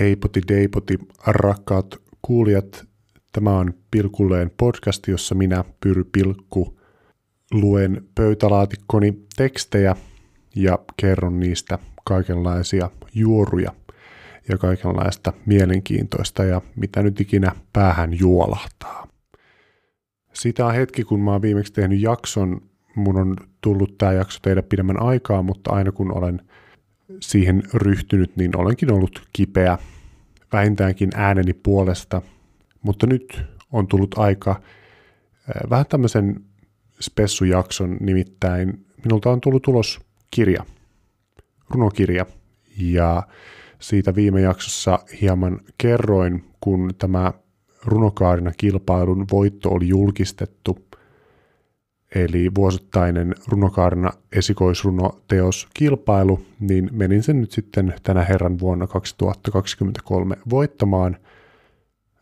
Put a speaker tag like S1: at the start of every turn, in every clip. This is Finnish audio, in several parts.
S1: Heipoti deipoti, rakkaat kuulijat. Tämä on Pilkulleen podcast, jossa minä, Pyry Pilkku, luen pöytälaatikkoni tekstejä ja kerron niistä kaikenlaisia juoruja ja kaikenlaista mielenkiintoista ja mitä nyt ikinä päähän juolahtaa. Sitä on hetki, kun mä oon viimeksi tehnyt jakson. Mun on tullut tämä jakso tehdä pidemmän aikaa, mutta aina kun olen siihen ryhtynyt, niin olenkin ollut kipeä vähintäänkin ääneni puolesta. Mutta nyt on tullut aika vähän tämmöisen spessujakson, nimittäin. Minulta on tullut tulos kirja, runokirja, ja siitä viime jaksossa hieman kerroin, kun tämä runokaarina kilpailun voitto oli julkistettu, eli vuosittainen runokaarina esikoisrunoteos kilpailu, niin menin sen nyt sitten tänä herran vuonna 2023 voittamaan,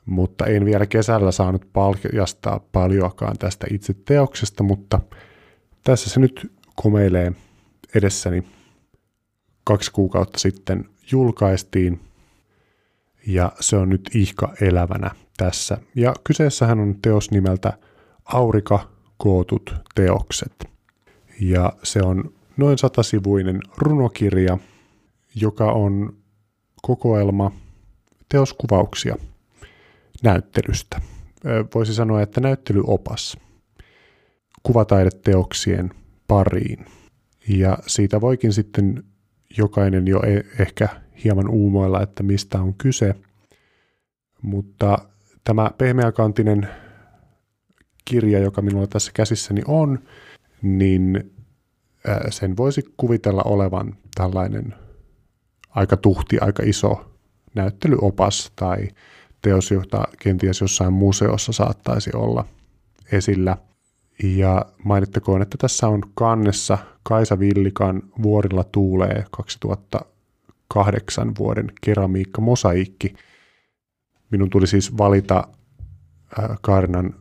S1: mutta en vielä kesällä saanut paljastaa paljoakaan tästä itse teoksesta, mutta tässä se nyt komeilee edessäni. Kaksi kuukautta sitten julkaistiin ja se on nyt ihka elävänä tässä. Ja kyseessähän on teos nimeltä Aurika kootut teokset. Ja se on noin satasivuinen runokirja, joka on kokoelma teoskuvauksia näyttelystä. Voisi sanoa, että näyttelyopas kuvataideteoksien pariin. Ja siitä voikin sitten jokainen jo e- ehkä hieman uumoilla, että mistä on kyse. Mutta tämä pehmeäkantinen kirja, joka minulla tässä käsissäni on, niin sen voisi kuvitella olevan tällainen aika tuhti, aika iso näyttelyopas tai teos, jota kenties jossain museossa saattaisi olla esillä. Ja mainittakoon, että tässä on kannessa Kaisa Villikan Vuorilla tuulee 2008 vuoden keramiikka mosaikki. Minun tuli siis valita Kaarinan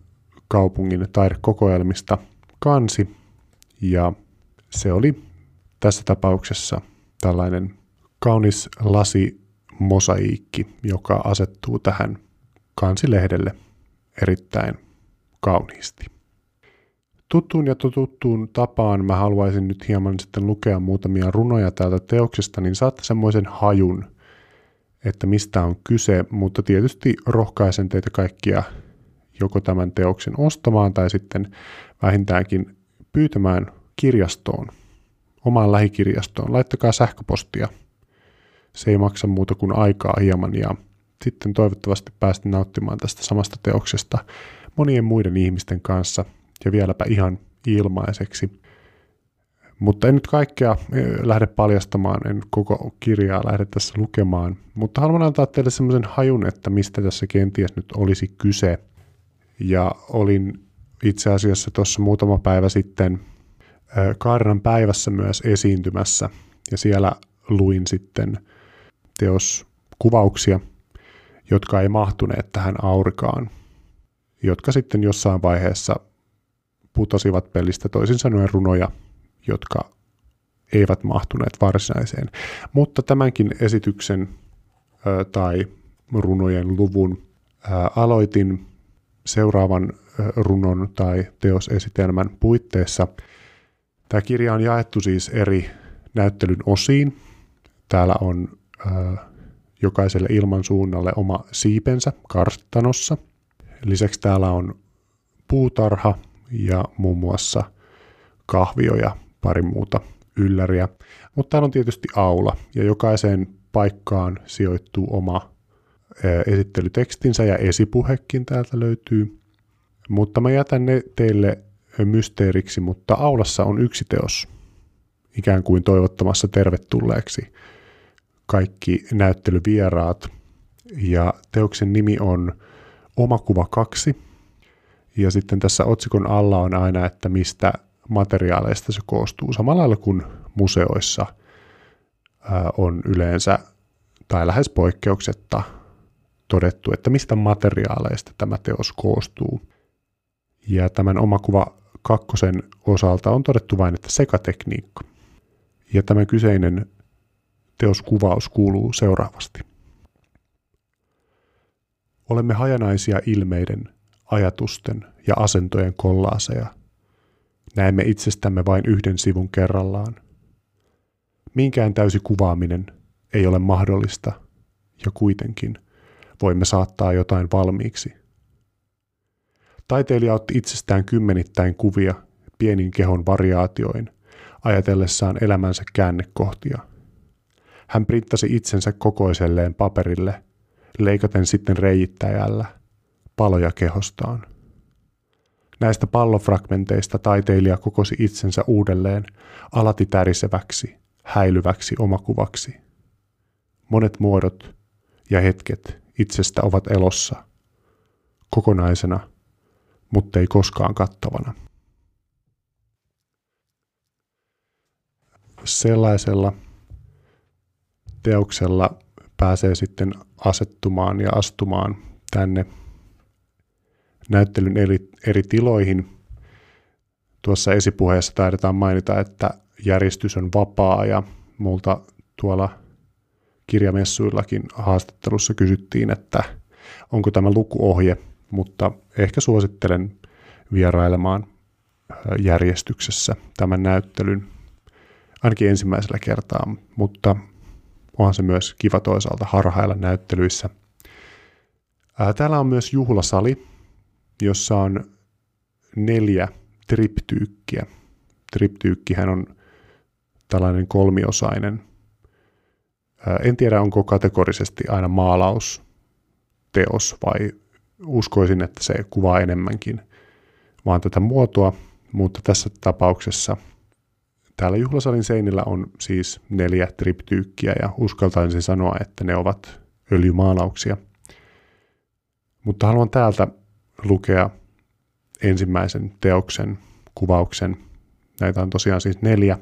S1: kaupungin taidekokoelmista kansi, ja se oli tässä tapauksessa tällainen kaunis lasi mosaiikki, joka asettuu tähän kansilehdelle erittäin kauniisti. Tuttuun ja tuttuun tapaan mä haluaisin nyt hieman sitten lukea muutamia runoja täältä teoksesta, niin saatte semmoisen hajun, että mistä on kyse, mutta tietysti rohkaisen teitä kaikkia joko tämän teoksen ostamaan tai sitten vähintäänkin pyytämään kirjastoon, omaan lähikirjastoon. Laittakaa sähköpostia. Se ei maksa muuta kuin aikaa hieman ja sitten toivottavasti päästä nauttimaan tästä samasta teoksesta monien muiden ihmisten kanssa ja vieläpä ihan ilmaiseksi. Mutta en nyt kaikkea lähde paljastamaan, en koko kirjaa lähde tässä lukemaan, mutta haluan antaa teille semmoisen hajun, että mistä tässä kenties nyt olisi kyse – ja olin itse asiassa tuossa muutama päivä sitten Kaarinan päivässä myös esiintymässä ja siellä luin sitten teoskuvauksia, jotka ei mahtuneet tähän aurikaan, jotka sitten jossain vaiheessa putosivat pelistä toisin sanoen runoja, jotka eivät mahtuneet varsinaiseen. Mutta tämänkin esityksen tai runojen luvun aloitin seuraavan runon tai teosesitelmän puitteissa. Tämä kirja on jaettu siis eri näyttelyn osiin. Täällä on äh, jokaiselle ilmansuunnalle oma siipensä karstanossa. Lisäksi täällä on puutarha ja muun muassa kahvio ja pari muuta ylläriä. Mutta täällä on tietysti aula ja jokaiseen paikkaan sijoittuu oma esittelytekstinsä ja esipuhekin täältä löytyy. Mutta mä jätän ne teille mysteeriksi, mutta aulassa on yksi teos ikään kuin toivottamassa tervetulleeksi kaikki näyttelyvieraat. Ja teoksen nimi on Omakuva 2. Ja sitten tässä otsikon alla on aina, että mistä materiaaleista se koostuu. Samalla lailla kuin museoissa on yleensä tai lähes poikkeuksetta todettu, että mistä materiaaleista tämä teos koostuu. Ja tämän omakuva kakkosen osalta on todettu vain, että sekatekniikka. Ja tämä kyseinen teoskuvaus kuuluu seuraavasti. Olemme hajanaisia ilmeiden, ajatusten ja asentojen kollaaseja. Näemme itsestämme vain yhden sivun kerrallaan. Minkään täysi kuvaaminen ei ole mahdollista, ja kuitenkin voimme saattaa jotain valmiiksi. Taiteilija otti itsestään kymmenittäin kuvia pienin kehon variaatioin, ajatellessaan elämänsä käännekohtia. Hän printtasi itsensä kokoiselleen paperille, leikaten sitten reijittäjällä paloja kehostaan. Näistä pallofragmenteista taiteilija kokosi itsensä uudelleen alati täriseväksi, häilyväksi omakuvaksi. Monet muodot ja hetket itsestä ovat elossa, kokonaisena, mutta ei koskaan kattavana. Sellaisella teoksella pääsee sitten asettumaan ja astumaan tänne näyttelyn eri, eri tiloihin. Tuossa esipuheessa taidetaan mainita, että järjestys on vapaa ja multa tuolla kirjamessuillakin haastattelussa kysyttiin, että onko tämä lukuohje, mutta ehkä suosittelen vierailemaan järjestyksessä tämän näyttelyn ainakin ensimmäisellä kertaa, mutta onhan se myös kiva toisaalta harhailla näyttelyissä. Täällä on myös juhlasali, jossa on neljä triptyykkiä. Triptyykkihän on tällainen kolmiosainen. En tiedä, onko kategorisesti aina maalaus teos vai uskoisin, että se kuvaa enemmänkin vaan tätä muotoa, mutta tässä tapauksessa täällä juhlasalin seinillä on siis neljä triptyykkiä ja uskaltaisin sanoa, että ne ovat öljymaalauksia. Mutta haluan täältä lukea ensimmäisen teoksen kuvauksen. Näitä on tosiaan siis neljä.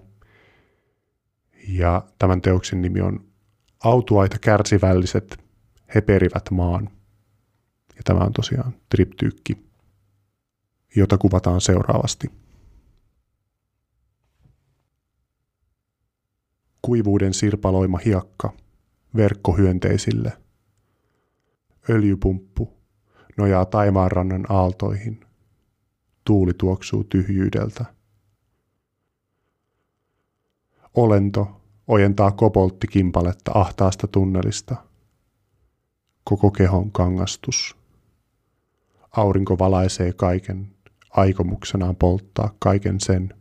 S1: Ja tämän teoksen nimi on Autuaita kärsivälliset, he perivät maan. Ja tämä on tosiaan triptyykki, jota kuvataan seuraavasti. Kuivuuden sirpaloima hiekka verkkohyönteisille. Öljypumppu nojaa taivaanrannan aaltoihin. Tuuli tuoksuu tyhjyydeltä. Olento ojentaa kobolttikimpaletta ahtaasta tunnelista. Koko kehon kangastus. Aurinko valaisee kaiken, aikomuksenaan polttaa kaiken sen.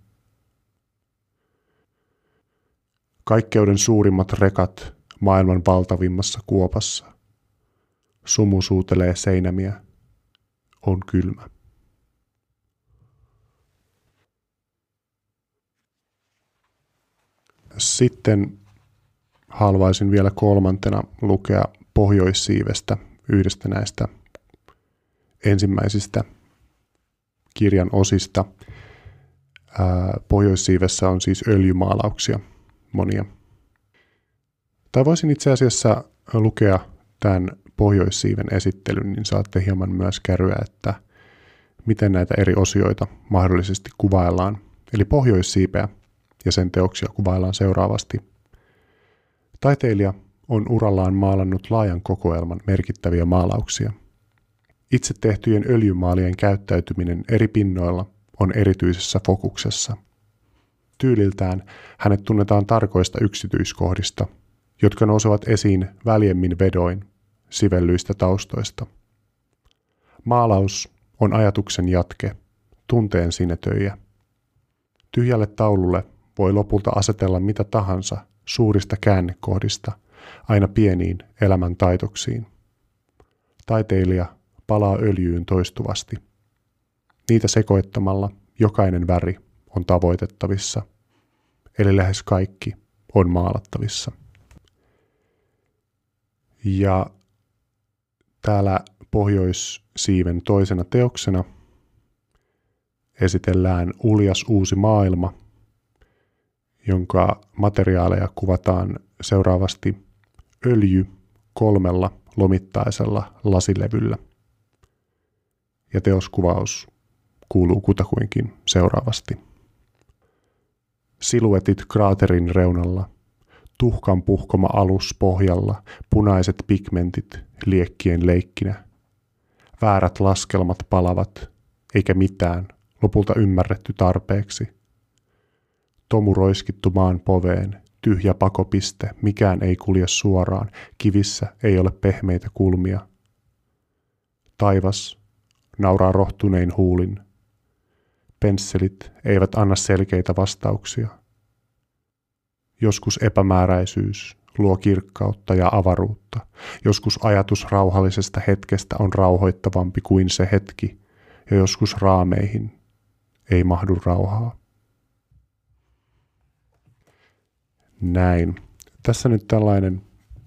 S1: Kaikkeuden suurimmat rekat maailman valtavimmassa kuopassa. Sumu suutelee seinämiä. On kylmä. Sitten haluaisin vielä kolmantena lukea Pohjoissiivestä, yhdestä näistä ensimmäisistä kirjan osista. Pohjoissiivessä on siis öljymaalauksia monia. Tai voisin itse asiassa lukea tämän pohjoissiiven esittelyn, niin saatte hieman myös käryä, että miten näitä eri osioita mahdollisesti kuvaillaan. Eli pohjoissiipeä ja sen teoksia kuvaillaan seuraavasti. Taiteilija on urallaan maalannut laajan kokoelman merkittäviä maalauksia. Itse tehtyjen öljymaalien käyttäytyminen eri pinnoilla on erityisessä fokuksessa. Tyyliltään hänet tunnetaan tarkoista yksityiskohdista, jotka nousevat esiin väljemmin vedoin sivellyistä taustoista. Maalaus on ajatuksen jatke, tunteen sinetöijä. Tyhjälle taululle voi lopulta asetella mitä tahansa suurista käännekohdista aina pieniin elämän taitoksiin. Taiteilija palaa öljyyn toistuvasti. Niitä sekoittamalla jokainen väri on tavoitettavissa, eli lähes kaikki on maalattavissa. Ja täällä Pohjoissiiven toisena teoksena esitellään uljas uusi maailma, jonka materiaaleja kuvataan seuraavasti öljy kolmella lomittaisella lasilevyllä. Ja teoskuvaus kuuluu kutakuinkin seuraavasti. Siluetit kraaterin reunalla, tuhkan puhkoma alus pohjalla, punaiset pigmentit liekkien leikkinä, väärät laskelmat palavat, eikä mitään, lopulta ymmärretty tarpeeksi. Tomu roiskittu maan poveen, tyhjä pakopiste, mikään ei kulje suoraan, kivissä ei ole pehmeitä kulmia. Taivas nauraa rohtunein huulin. Pensselit eivät anna selkeitä vastauksia. Joskus epämääräisyys luo kirkkautta ja avaruutta. Joskus ajatus rauhallisesta hetkestä on rauhoittavampi kuin se hetki, ja joskus raameihin ei mahdu rauhaa. Näin. Tässä nyt tällainen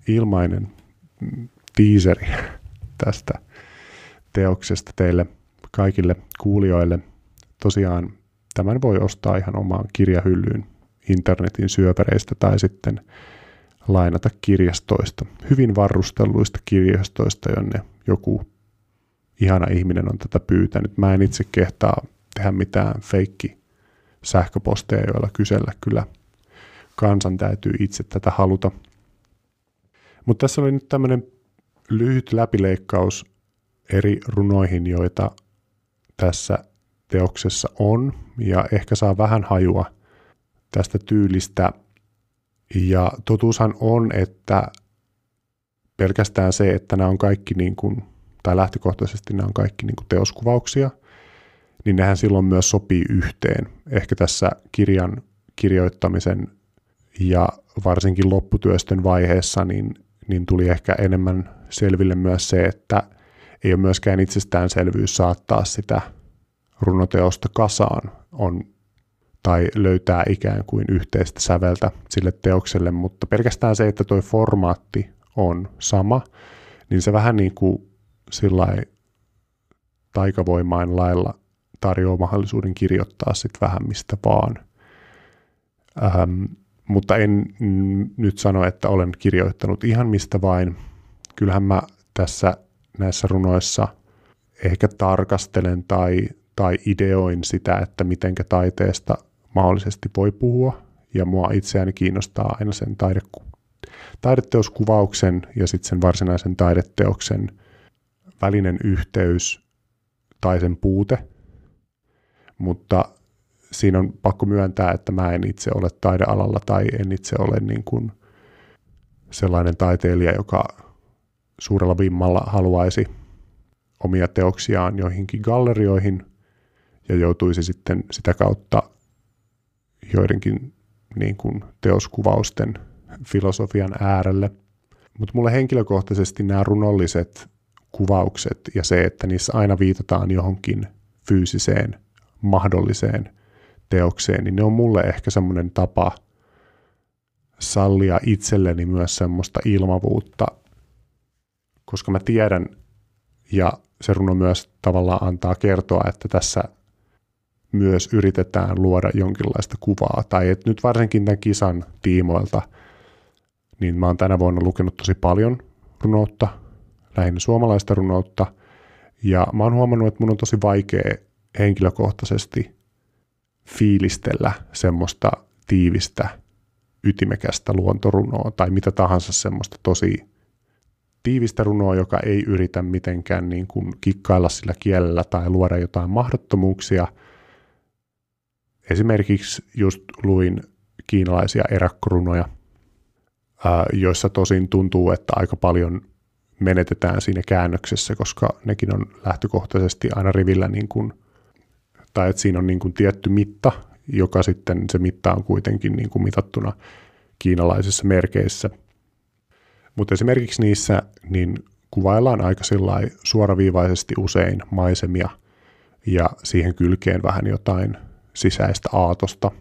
S1: ilmainen tiiseri tästä teoksesta teille kaikille kuulijoille. Tosiaan tämän voi ostaa ihan omaan kirjahyllyyn internetin syöpäreistä tai sitten lainata kirjastoista, hyvin varustelluista kirjastoista, jonne joku ihana ihminen on tätä pyytänyt. Mä en itse kehtaa tehdä mitään feikki sähköposteja, joilla kysellä kyllä kansan täytyy itse tätä haluta. Mutta tässä oli nyt tämmöinen lyhyt läpileikkaus eri runoihin, joita tässä teoksessa on, ja ehkä saa vähän hajua tästä tyylistä. Ja totuushan on, että pelkästään se, että nämä on kaikki niin kuin, tai lähtökohtaisesti nämä on kaikki niin kuin teoskuvauksia, niin nehän silloin myös sopii yhteen. Ehkä tässä kirjan kirjoittamisen ja varsinkin lopputyöstön vaiheessa niin, niin tuli ehkä enemmän selville myös se, että ei ole myöskään itsestäänselvyys saattaa sitä runoteosta kasaan on, tai löytää ikään kuin yhteistä säveltä sille teokselle, mutta pelkästään se, että tuo formaatti on sama, niin se vähän niin kuin sillä taikavoimain lailla tarjoaa mahdollisuuden kirjoittaa sitten vähän mistä vaan. Ähm, mutta en nyt sano, että olen kirjoittanut ihan mistä vain. Kyllähän mä tässä näissä runoissa ehkä tarkastelen tai, tai ideoin sitä, että mitenkä taiteesta mahdollisesti voi puhua. Ja mua itseäni kiinnostaa aina sen taide, taideteoskuvauksen ja sitten sen varsinaisen taideteoksen välinen yhteys tai sen puute. Mutta siinä on pakko myöntää, että mä en itse ole taidealalla tai en itse ole niin kuin sellainen taiteilija, joka suurella vimmalla haluaisi omia teoksiaan joihinkin gallerioihin ja joutuisi sitten sitä kautta joidenkin niin kuin teoskuvausten filosofian äärelle. Mutta mulle henkilökohtaisesti nämä runolliset kuvaukset ja se, että niissä aina viitataan johonkin fyysiseen, mahdolliseen teokseen, niin ne on mulle ehkä semmoinen tapa sallia itselleni myös semmoista ilmavuutta koska mä tiedän, ja se runo myös tavallaan antaa kertoa, että tässä myös yritetään luoda jonkinlaista kuvaa, tai että nyt varsinkin tämän kisan tiimoilta, niin mä oon tänä vuonna lukenut tosi paljon runoutta, lähinnä suomalaista runoutta, ja mä oon huomannut, että mun on tosi vaikea henkilökohtaisesti fiilistellä semmoista tiivistä, ytimekästä luontorunoa tai mitä tahansa semmoista tosi tiivistä runoa, joka ei yritä mitenkään niin kuin kikkailla sillä kielellä tai luoda jotain mahdottomuuksia. Esimerkiksi just luin kiinalaisia erakkorunoja, joissa tosin tuntuu, että aika paljon menetetään siinä käännöksessä, koska nekin on lähtökohtaisesti aina rivillä niin kuin, tai että siinä on niin kuin tietty mitta, joka sitten se mitta on kuitenkin niin kuin mitattuna kiinalaisissa merkeissä – mutta esimerkiksi niissä niin kuvaillaan aika suoraviivaisesti usein maisemia ja siihen kylkeen vähän jotain sisäistä aatosta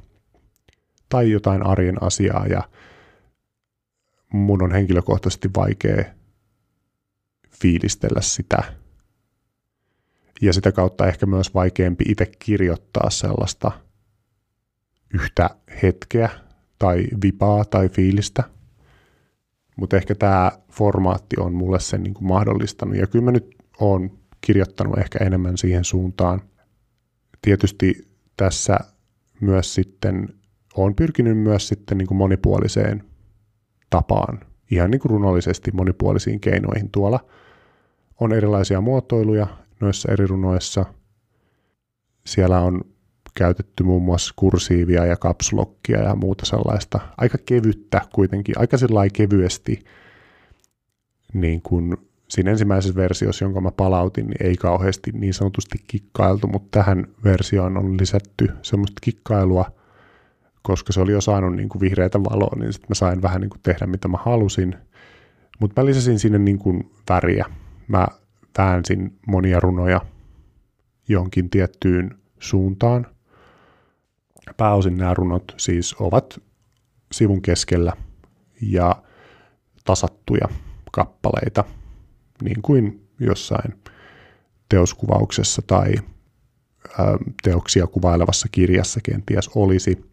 S1: tai jotain arjen asiaa ja mun on henkilökohtaisesti vaikea fiilistellä sitä. Ja sitä kautta ehkä myös vaikeampi itse kirjoittaa sellaista yhtä hetkeä tai vipaa tai fiilistä – mutta ehkä tämä formaatti on mulle sen niin kuin mahdollistanut. Ja kyllä mä nyt oon kirjoittanut ehkä enemmän siihen suuntaan. Tietysti tässä myös sitten on pyrkinyt myös sitten niin kuin monipuoliseen tapaan, ihan niin runollisesti monipuolisiin keinoihin. Tuolla on erilaisia muotoiluja noissa eri runoissa. Siellä on käytetty muun muassa kursiivia ja kapslokkia ja muuta sellaista. Aika kevyttä kuitenkin, aika sillä kevyesti, niin kuin siinä ensimmäisessä versiossa, jonka mä palautin, niin ei kauheasti niin sanotusti kikkailtu, mutta tähän versioon on lisätty semmoista kikkailua, koska se oli jo saanut niin kuin vihreätä valoa, niin sitten mä sain vähän niin kuin tehdä mitä mä halusin. Mutta mä lisäsin sinne niin kuin väriä. Mä väänsin monia runoja jonkin tiettyyn suuntaan. Pääosin nämä runot siis ovat sivun keskellä ja tasattuja kappaleita, niin kuin jossain teoskuvauksessa tai teoksia kuvailevassa kirjassa kenties olisi.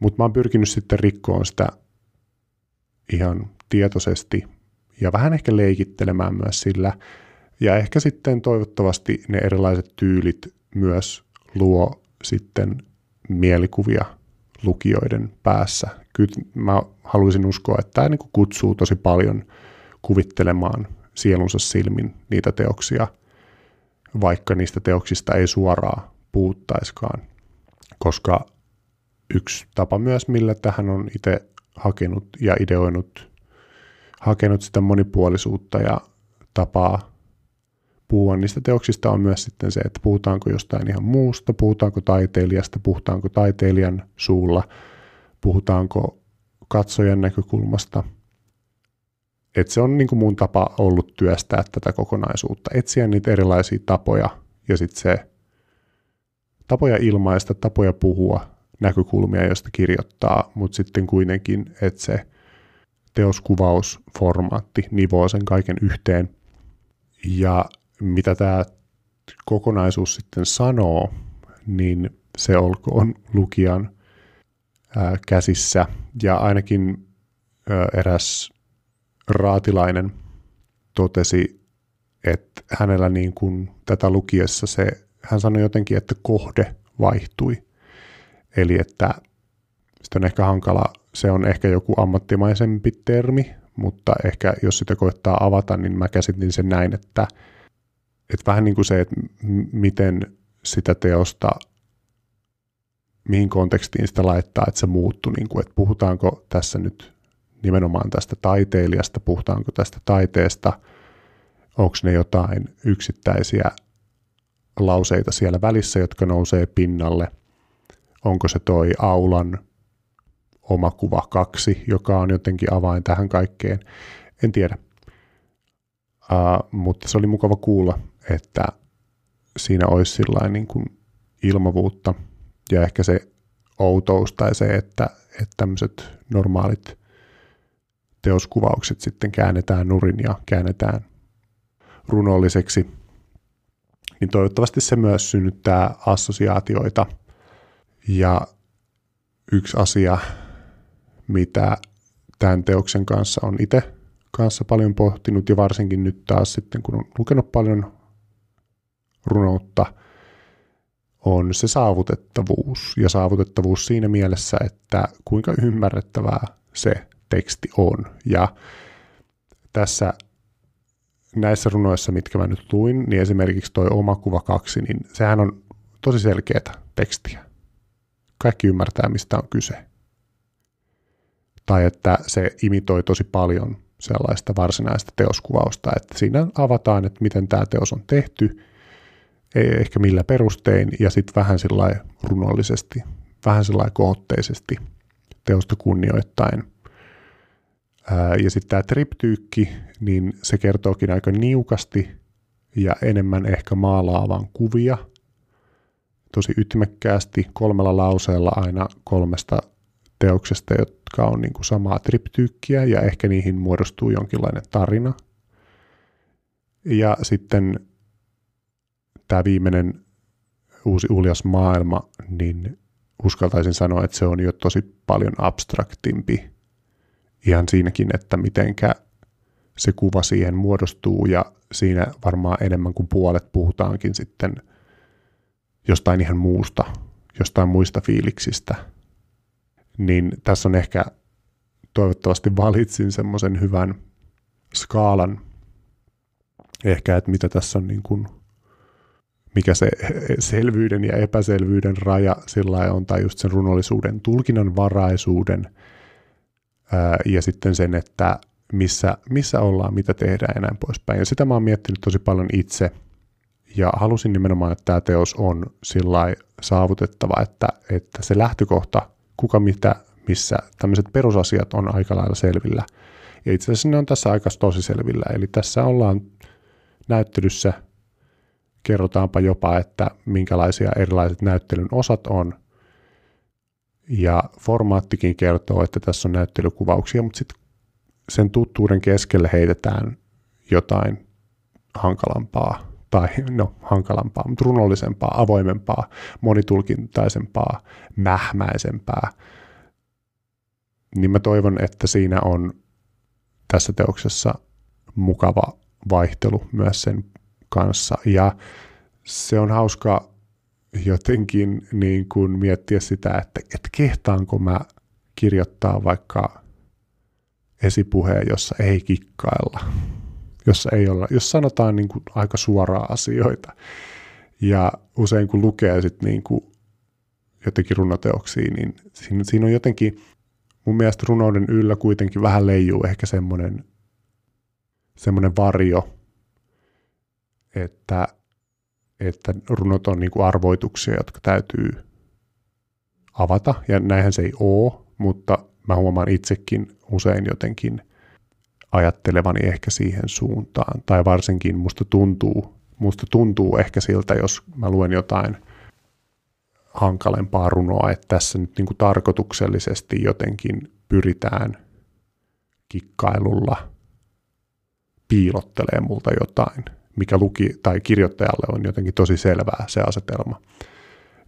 S1: Mutta mä oon pyrkinyt sitten rikkoon sitä ihan tietoisesti ja vähän ehkä leikittelemään myös sillä. Ja ehkä sitten toivottavasti ne erilaiset tyylit myös luo sitten mielikuvia lukijoiden päässä. Kyllä mä haluaisin uskoa, että tämä niin kutsuu tosi paljon kuvittelemaan sielunsa silmin niitä teoksia, vaikka niistä teoksista ei suoraan puhuttaiskaan. Koska yksi tapa myös, millä tähän on itse hakenut ja ideoinut, hakenut sitä monipuolisuutta ja tapaa puhua niistä teoksista on myös sitten se, että puhutaanko jostain ihan muusta, puhutaanko taiteilijasta, puhutaanko taiteilijan suulla, puhutaanko katsojan näkökulmasta. Et se on niin kuin mun tapa ollut työstää tätä kokonaisuutta, etsiä niitä erilaisia tapoja ja sitten se tapoja ilmaista, tapoja puhua, näkökulmia, joista kirjoittaa, mutta sitten kuitenkin, että se teoskuvausformaatti nivoo sen kaiken yhteen. Ja mitä tämä kokonaisuus sitten sanoo, niin se olkoon lukijan ää, käsissä. Ja ainakin ää, eräs raatilainen totesi, että hänellä niin kuin tätä lukiessa se, hän sanoi jotenkin, että kohde vaihtui. Eli että sitä on ehkä hankala, se on ehkä joku ammattimaisempi termi, mutta ehkä jos sitä koittaa avata, niin mä käsitin sen näin, että, että vähän niin kuin se, että miten sitä teosta, mihin kontekstiin sitä laittaa, että se muuttuu, niin kuin, että puhutaanko tässä nyt nimenomaan tästä taiteilijasta, puhutaanko tästä taiteesta, onko ne jotain yksittäisiä lauseita siellä välissä, jotka nousee pinnalle – onko se toi aulan oma kuva kaksi, joka on jotenkin avain tähän kaikkeen. En tiedä. Uh, mutta se oli mukava kuulla, että siinä olisi sillain niin kuin ilmavuutta ja ehkä se outous tai se, että, että tämmöiset normaalit teoskuvaukset sitten käännetään nurin ja käännetään runolliseksi, niin toivottavasti se myös synnyttää assosiaatioita – ja yksi asia, mitä tämän teoksen kanssa on itse kanssa paljon pohtinut ja varsinkin nyt taas sitten, kun on lukenut paljon runoutta, on se saavutettavuus. Ja saavutettavuus siinä mielessä, että kuinka ymmärrettävää se teksti on. Ja tässä näissä runoissa, mitkä mä nyt luin, niin esimerkiksi toi oma kuva kaksi, niin sehän on tosi selkeää tekstiä kaikki ymmärtää, mistä on kyse. Tai että se imitoi tosi paljon sellaista varsinaista teoskuvausta, että siinä avataan, että miten tämä teos on tehty, ehkä millä perustein, ja sitten vähän sillä runollisesti, vähän sillä kootteisesti teosta kunnioittain. ja sitten tämä triptyykki, niin se kertookin aika niukasti ja enemmän ehkä maalaavan kuvia – tosi ytimekkäästi kolmella lauseella aina kolmesta teoksesta, jotka on niin kuin samaa triptyykkiä ja ehkä niihin muodostuu jonkinlainen tarina. Ja sitten tämä viimeinen uusi uljas maailma, niin uskaltaisin sanoa, että se on jo tosi paljon abstraktimpi ihan siinäkin, että mitenkä se kuva siihen muodostuu ja siinä varmaan enemmän kuin puolet puhutaankin sitten – jostain ihan muusta, jostain muista fiiliksistä, niin tässä on ehkä toivottavasti valitsin semmoisen hyvän skaalan ehkä, että mitä tässä on niin kuin mikä se selvyyden ja epäselvyyden raja sillä on, tai just sen runollisuuden tulkinnan varaisuuden ja sitten sen, että missä, missä ollaan, mitä tehdään ja näin poispäin. Ja sitä mä oon miettinyt tosi paljon itse, ja halusin nimenomaan, että tämä teos on sillä saavutettava, että, että se lähtökohta, kuka mitä, missä, tämmöiset perusasiat on aika lailla selvillä. Ja itse asiassa ne on tässä aika tosi selvillä. Eli tässä ollaan näyttelyssä, kerrotaanpa jopa, että minkälaisia erilaiset näyttelyn osat on. Ja formaattikin kertoo, että tässä on näyttelykuvauksia, mutta sitten sen tuttuuden keskelle heitetään jotain hankalampaa, tai no hankalampaa, mutta runollisempaa, avoimempaa, monitulkintaisempaa, mähmäisempää. Niin mä toivon, että siinä on tässä teoksessa mukava vaihtelu myös sen kanssa. Ja se on hauska jotenkin niin kuin miettiä sitä, että, että kehtaanko mä kirjoittaa vaikka esipuheen, jossa ei kikkailla, jossa ei olla, jos sanotaan niin kuin aika suoraa asioita. Ja usein kun lukee sitten niin kuin jotenkin runoteoksia, niin siinä, siinä on jotenkin, mun mielestä runouden yllä kuitenkin vähän leijuu ehkä semmoinen, semmoinen varjo, että, että runot on niin kuin arvoituksia, jotka täytyy avata, ja näinhän se ei ole, mutta mä huomaan itsekin usein jotenkin ajattelevani ehkä siihen suuntaan. Tai varsinkin musta tuntuu, musta tuntuu ehkä siltä, jos mä luen jotain hankalempaa runoa, että tässä nyt niin kuin tarkoituksellisesti jotenkin pyritään kikkailulla piilottelee multa jotain, mikä luki tai kirjoittajalle on jotenkin tosi selvää se asetelma.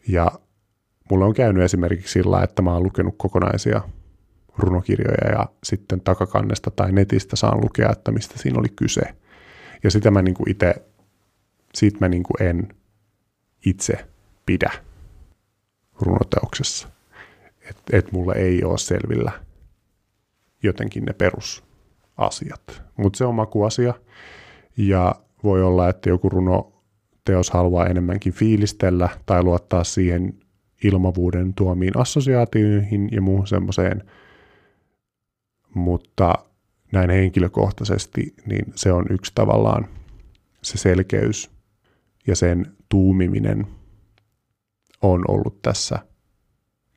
S1: Ja mulle on käynyt esimerkiksi sillä, että mä oon lukenut kokonaisia runokirjoja ja sitten takakannesta tai netistä saan lukea, että mistä siinä oli kyse. Ja sitä mä niin itse, siitä mä niin en itse pidä runoteoksessa. Että et mulle ei ole selvillä jotenkin ne perusasiat. Mutta se on makuasia ja voi olla, että joku runoteos haluaa enemmänkin fiilistellä tai luottaa siihen ilmavuuden tuomiin assosiaatioihin ja muuhun semmoiseen – mutta näin henkilökohtaisesti, niin se on yksi tavallaan se selkeys ja sen tuumiminen on ollut tässä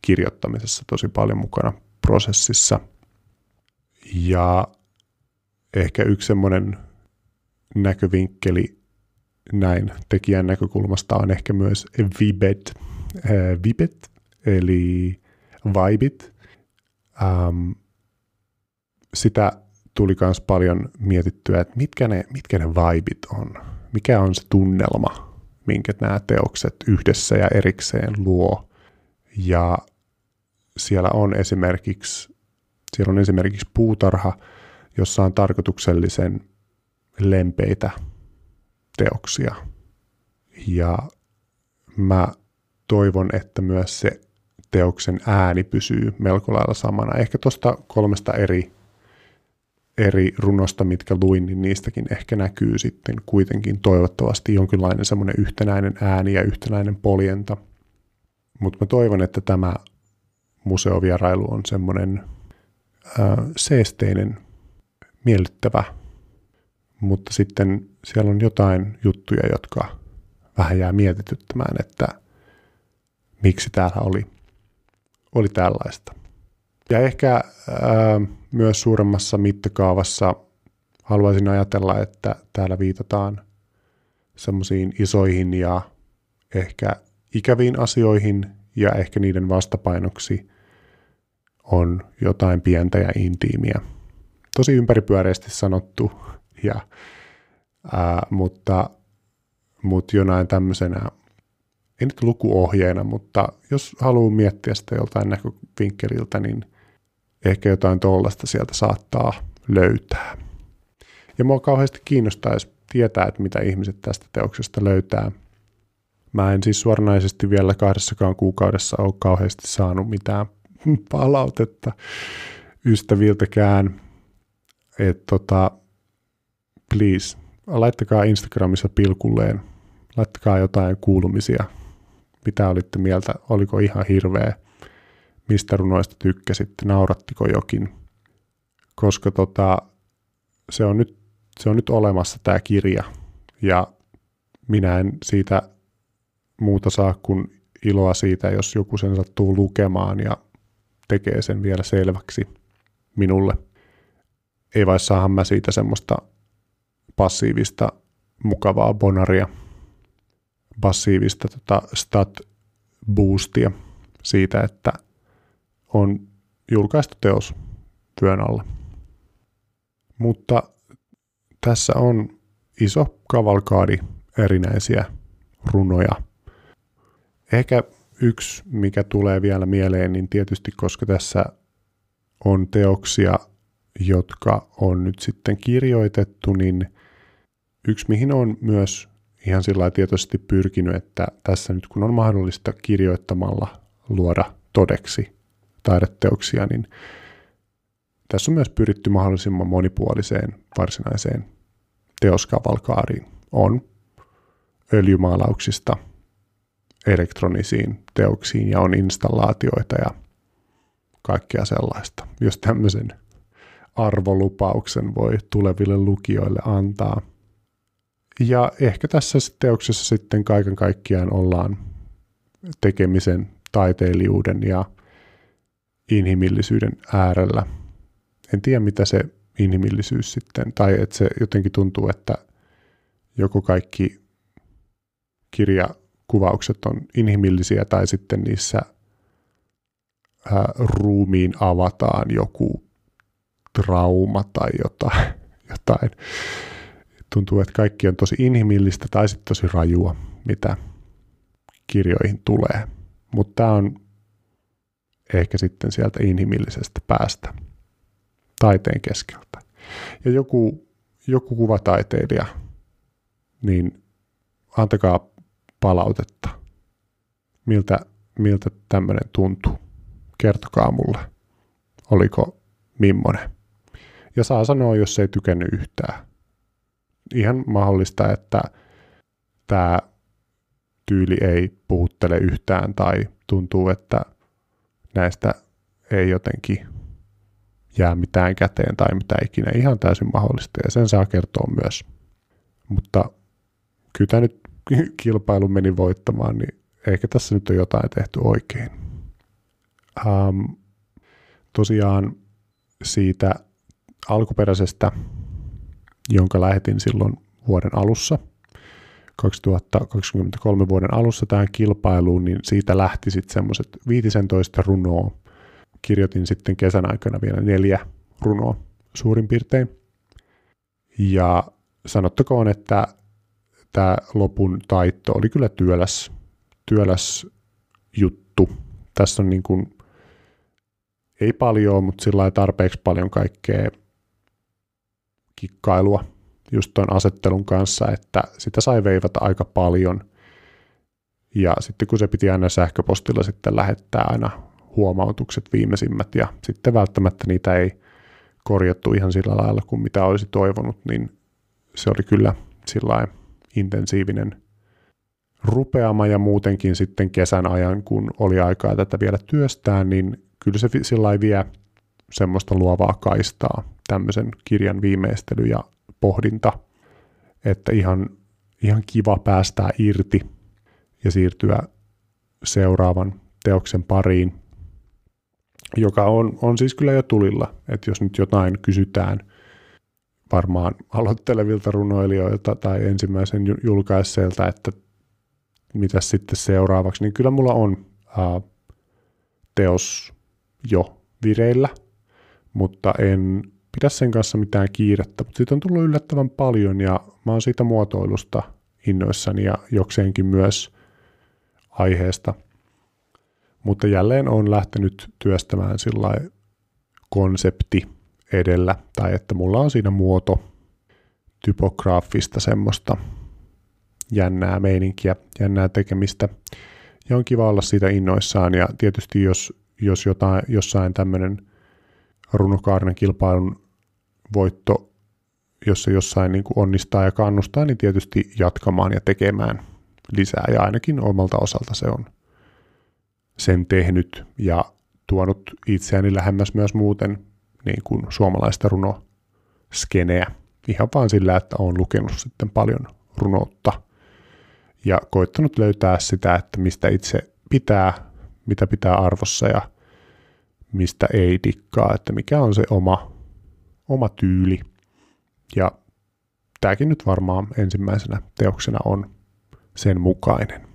S1: kirjoittamisessa tosi paljon mukana prosessissa. Ja ehkä yksi semmoinen näkövinkkeli näin tekijän näkökulmasta on ehkä myös vibet, äh, vibet eli vibit. Um, sitä tuli myös paljon mietittyä, että mitkä ne, mitkä ne vibit on, mikä on se tunnelma, minkä nämä teokset yhdessä ja erikseen luo. Ja siellä on esimerkiksi, siellä on esimerkiksi puutarha, jossa on tarkoituksellisen lempeitä teoksia. Ja mä toivon, että myös se teoksen ääni pysyy melko lailla samana. Ehkä tuosta kolmesta eri eri runosta, mitkä luin, niin niistäkin ehkä näkyy sitten kuitenkin toivottavasti jonkinlainen semmoinen yhtenäinen ääni ja yhtenäinen poljenta. Mutta mä toivon, että tämä museovierailu on semmoinen ää, seesteinen, miellyttävä, mutta sitten siellä on jotain juttuja, jotka vähän jää mietityttämään, että miksi täällä oli, oli tällaista. Ja ehkä ää, myös suuremmassa mittakaavassa haluaisin ajatella, että täällä viitataan semmoisiin isoihin ja ehkä ikäviin asioihin ja ehkä niiden vastapainoksi on jotain pientä ja intiimiä. Tosi ympäripyöreästi sanottu, ja, ää, mutta, mutta jonain tämmöisenä, ei nyt lukuohjeena, mutta jos haluaa miettiä sitä joltain näkövinkkeliltä, niin – ehkä jotain tollasta sieltä saattaa löytää. Ja mua kauheasti kiinnostaisi tietää, että mitä ihmiset tästä teoksesta löytää. Mä en siis suoranaisesti vielä kahdessakaan kuukaudessa ole kauheasti saanut mitään palautetta ystäviltäkään. Että tota, please, laittakaa Instagramissa pilkulleen, laittakaa jotain kuulumisia. Mitä olitte mieltä? Oliko ihan hirveä? Mistä runoista tykkäsitte? Naurattiko jokin? Koska tota, se, on nyt, se on nyt olemassa tämä kirja. Ja minä en siitä muuta saa kuin iloa siitä, jos joku sen sattuu lukemaan ja tekee sen vielä selväksi minulle. Ei vai saahan mä siitä semmoista passiivista mukavaa bonaria, passiivista tota stat boostia siitä, että on julkaistu teos työn alla. Mutta tässä on iso kavalkaadi erinäisiä runoja. Ehkä yksi, mikä tulee vielä mieleen, niin tietysti koska tässä on teoksia, jotka on nyt sitten kirjoitettu, niin yksi mihin on myös ihan sillä tietoisesti pyrkinyt, että tässä nyt kun on mahdollista kirjoittamalla luoda todeksi taideteoksia, niin tässä on myös pyritty mahdollisimman monipuoliseen varsinaiseen teoskavalkaariin. On öljymaalauksista elektronisiin teoksiin ja on installaatioita ja kaikkea sellaista. Jos tämmöisen arvolupauksen voi tuleville lukijoille antaa. Ja ehkä tässä teoksessa sitten kaiken kaikkiaan ollaan tekemisen, taiteilijuuden ja inhimillisyyden äärellä. En tiedä, mitä se inhimillisyys sitten, tai että se jotenkin tuntuu, että joko kaikki kirjakuvaukset on inhimillisiä tai sitten niissä ää, ruumiin avataan joku trauma tai jotain. jotain. Tuntuu, että kaikki on tosi inhimillistä tai sitten tosi rajua, mitä kirjoihin tulee. Mutta tämä on ehkä sitten sieltä inhimillisestä päästä taiteen keskeltä. Ja joku, joku kuvataiteilija, niin antakaa palautetta. Miltä, miltä tämmöinen tuntuu? Kertokaa mulle. Oliko mimmonen? Ja saa sanoa, jos ei tykännyt yhtään. Ihan mahdollista, että tämä tyyli ei puhuttele yhtään tai tuntuu, että näistä ei jotenkin jää mitään käteen tai mitä ikinä. Ihan täysin mahdollista ja sen saa kertoa myös. Mutta kyllä tämä nyt kilpailu meni voittamaan, niin ehkä tässä nyt on jotain tehty oikein. Um, tosiaan siitä alkuperäisestä, jonka lähetin silloin vuoden alussa, 2023 vuoden alussa tähän kilpailuun, niin siitä lähti sitten semmoiset 15 runoa. Kirjoitin sitten kesän aikana vielä neljä runoa suurin piirtein. Ja sanottakoon, että tämä lopun taitto oli kyllä työläs, työläs juttu. Tässä on niin kuin, ei paljon, mutta sillä tarpeeksi paljon kaikkea kikkailua just tuon asettelun kanssa, että sitä sai veivata aika paljon. Ja sitten kun se piti aina sähköpostilla sitten lähettää aina huomautukset viimeisimmät ja sitten välttämättä niitä ei korjattu ihan sillä lailla kuin mitä olisi toivonut, niin se oli kyllä sillä intensiivinen rupeama ja muutenkin sitten kesän ajan, kun oli aikaa tätä vielä työstää, niin kyllä se sillä vie semmoista luovaa kaistaa, tämmöisen kirjan viimeistely ja pohdinta, että ihan, ihan kiva päästää irti ja siirtyä seuraavan teoksen pariin, joka on, on siis kyllä jo tulilla, että jos nyt jotain kysytään – varmaan aloittelevilta runoilijoilta tai ensimmäisen julkaisseilta, että mitä sitten seuraavaksi, niin kyllä mulla on ää, teos jo vireillä, mutta en pidä sen kanssa mitään kiirettä, mutta siitä on tullut yllättävän paljon ja mä oon siitä muotoilusta innoissani ja jokseenkin myös aiheesta. Mutta jälleen on lähtenyt työstämään sillä konsepti edellä, tai että mulla on siinä muoto typograafista semmoista jännää meininkiä, jännää tekemistä. Ja on kiva olla siitä innoissaan, ja tietysti jos, jos jotain, jossain tämmöinen runokaarinen kilpailun voitto, jos se jossain niin kuin onnistaa ja kannustaa, niin tietysti jatkamaan ja tekemään lisää ja ainakin omalta osalta se on sen tehnyt ja tuonut itseäni lähemmäs myös muuten niin kuin suomalaista runoskeneä. Ihan vaan sillä, että olen lukenut sitten paljon runoutta ja koittanut löytää sitä, että mistä itse pitää, mitä pitää arvossa ja mistä ei dikkaa, että mikä on se oma, oma tyyli. Ja tämäkin nyt varmaan ensimmäisenä teoksena on sen mukainen.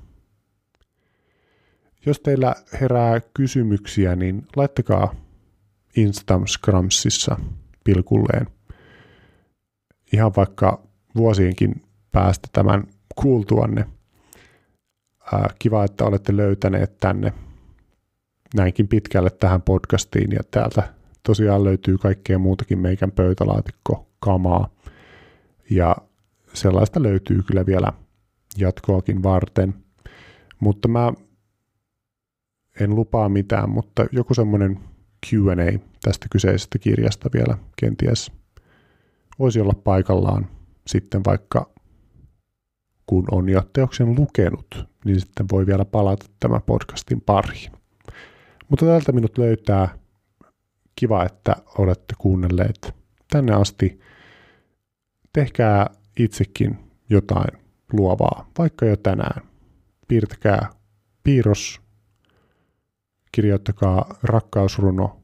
S1: Jos teillä herää kysymyksiä, niin laittakaa Instagramsissa pilkulleen. Ihan vaikka vuosienkin päästä tämän kuultuanne. Kiva, että olette löytäneet tänne näinkin pitkälle tähän podcastiin ja täältä tosiaan löytyy kaikkea muutakin meikän pöytälaatikko kamaa ja sellaista löytyy kyllä vielä jatkoakin varten. Mutta mä en lupaa mitään, mutta joku semmoinen Q&A tästä kyseisestä kirjasta vielä kenties voisi olla paikallaan sitten vaikka kun on jo teoksen lukenut, niin sitten voi vielä palata tämän podcastin pariin. Mutta tältä minut löytää. Kiva, että olette kuunnelleet tänne asti. Tehkää itsekin jotain luovaa, vaikka jo tänään. Piirtäkää piirros, kirjoittakaa rakkausruno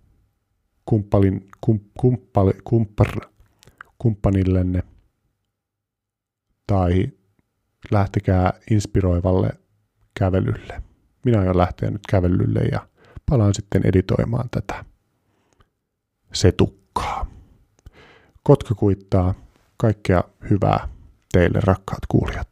S1: kumppalin, kum, kumppali, kumppar, kumppanillenne tai lähtekää inspiroivalle kävelylle. Minä aion lähteä nyt kävelylle ja palaan sitten editoimaan tätä setukkaa. Kotka kuittaa kaikkea hyvää teille rakkaat kuulijat.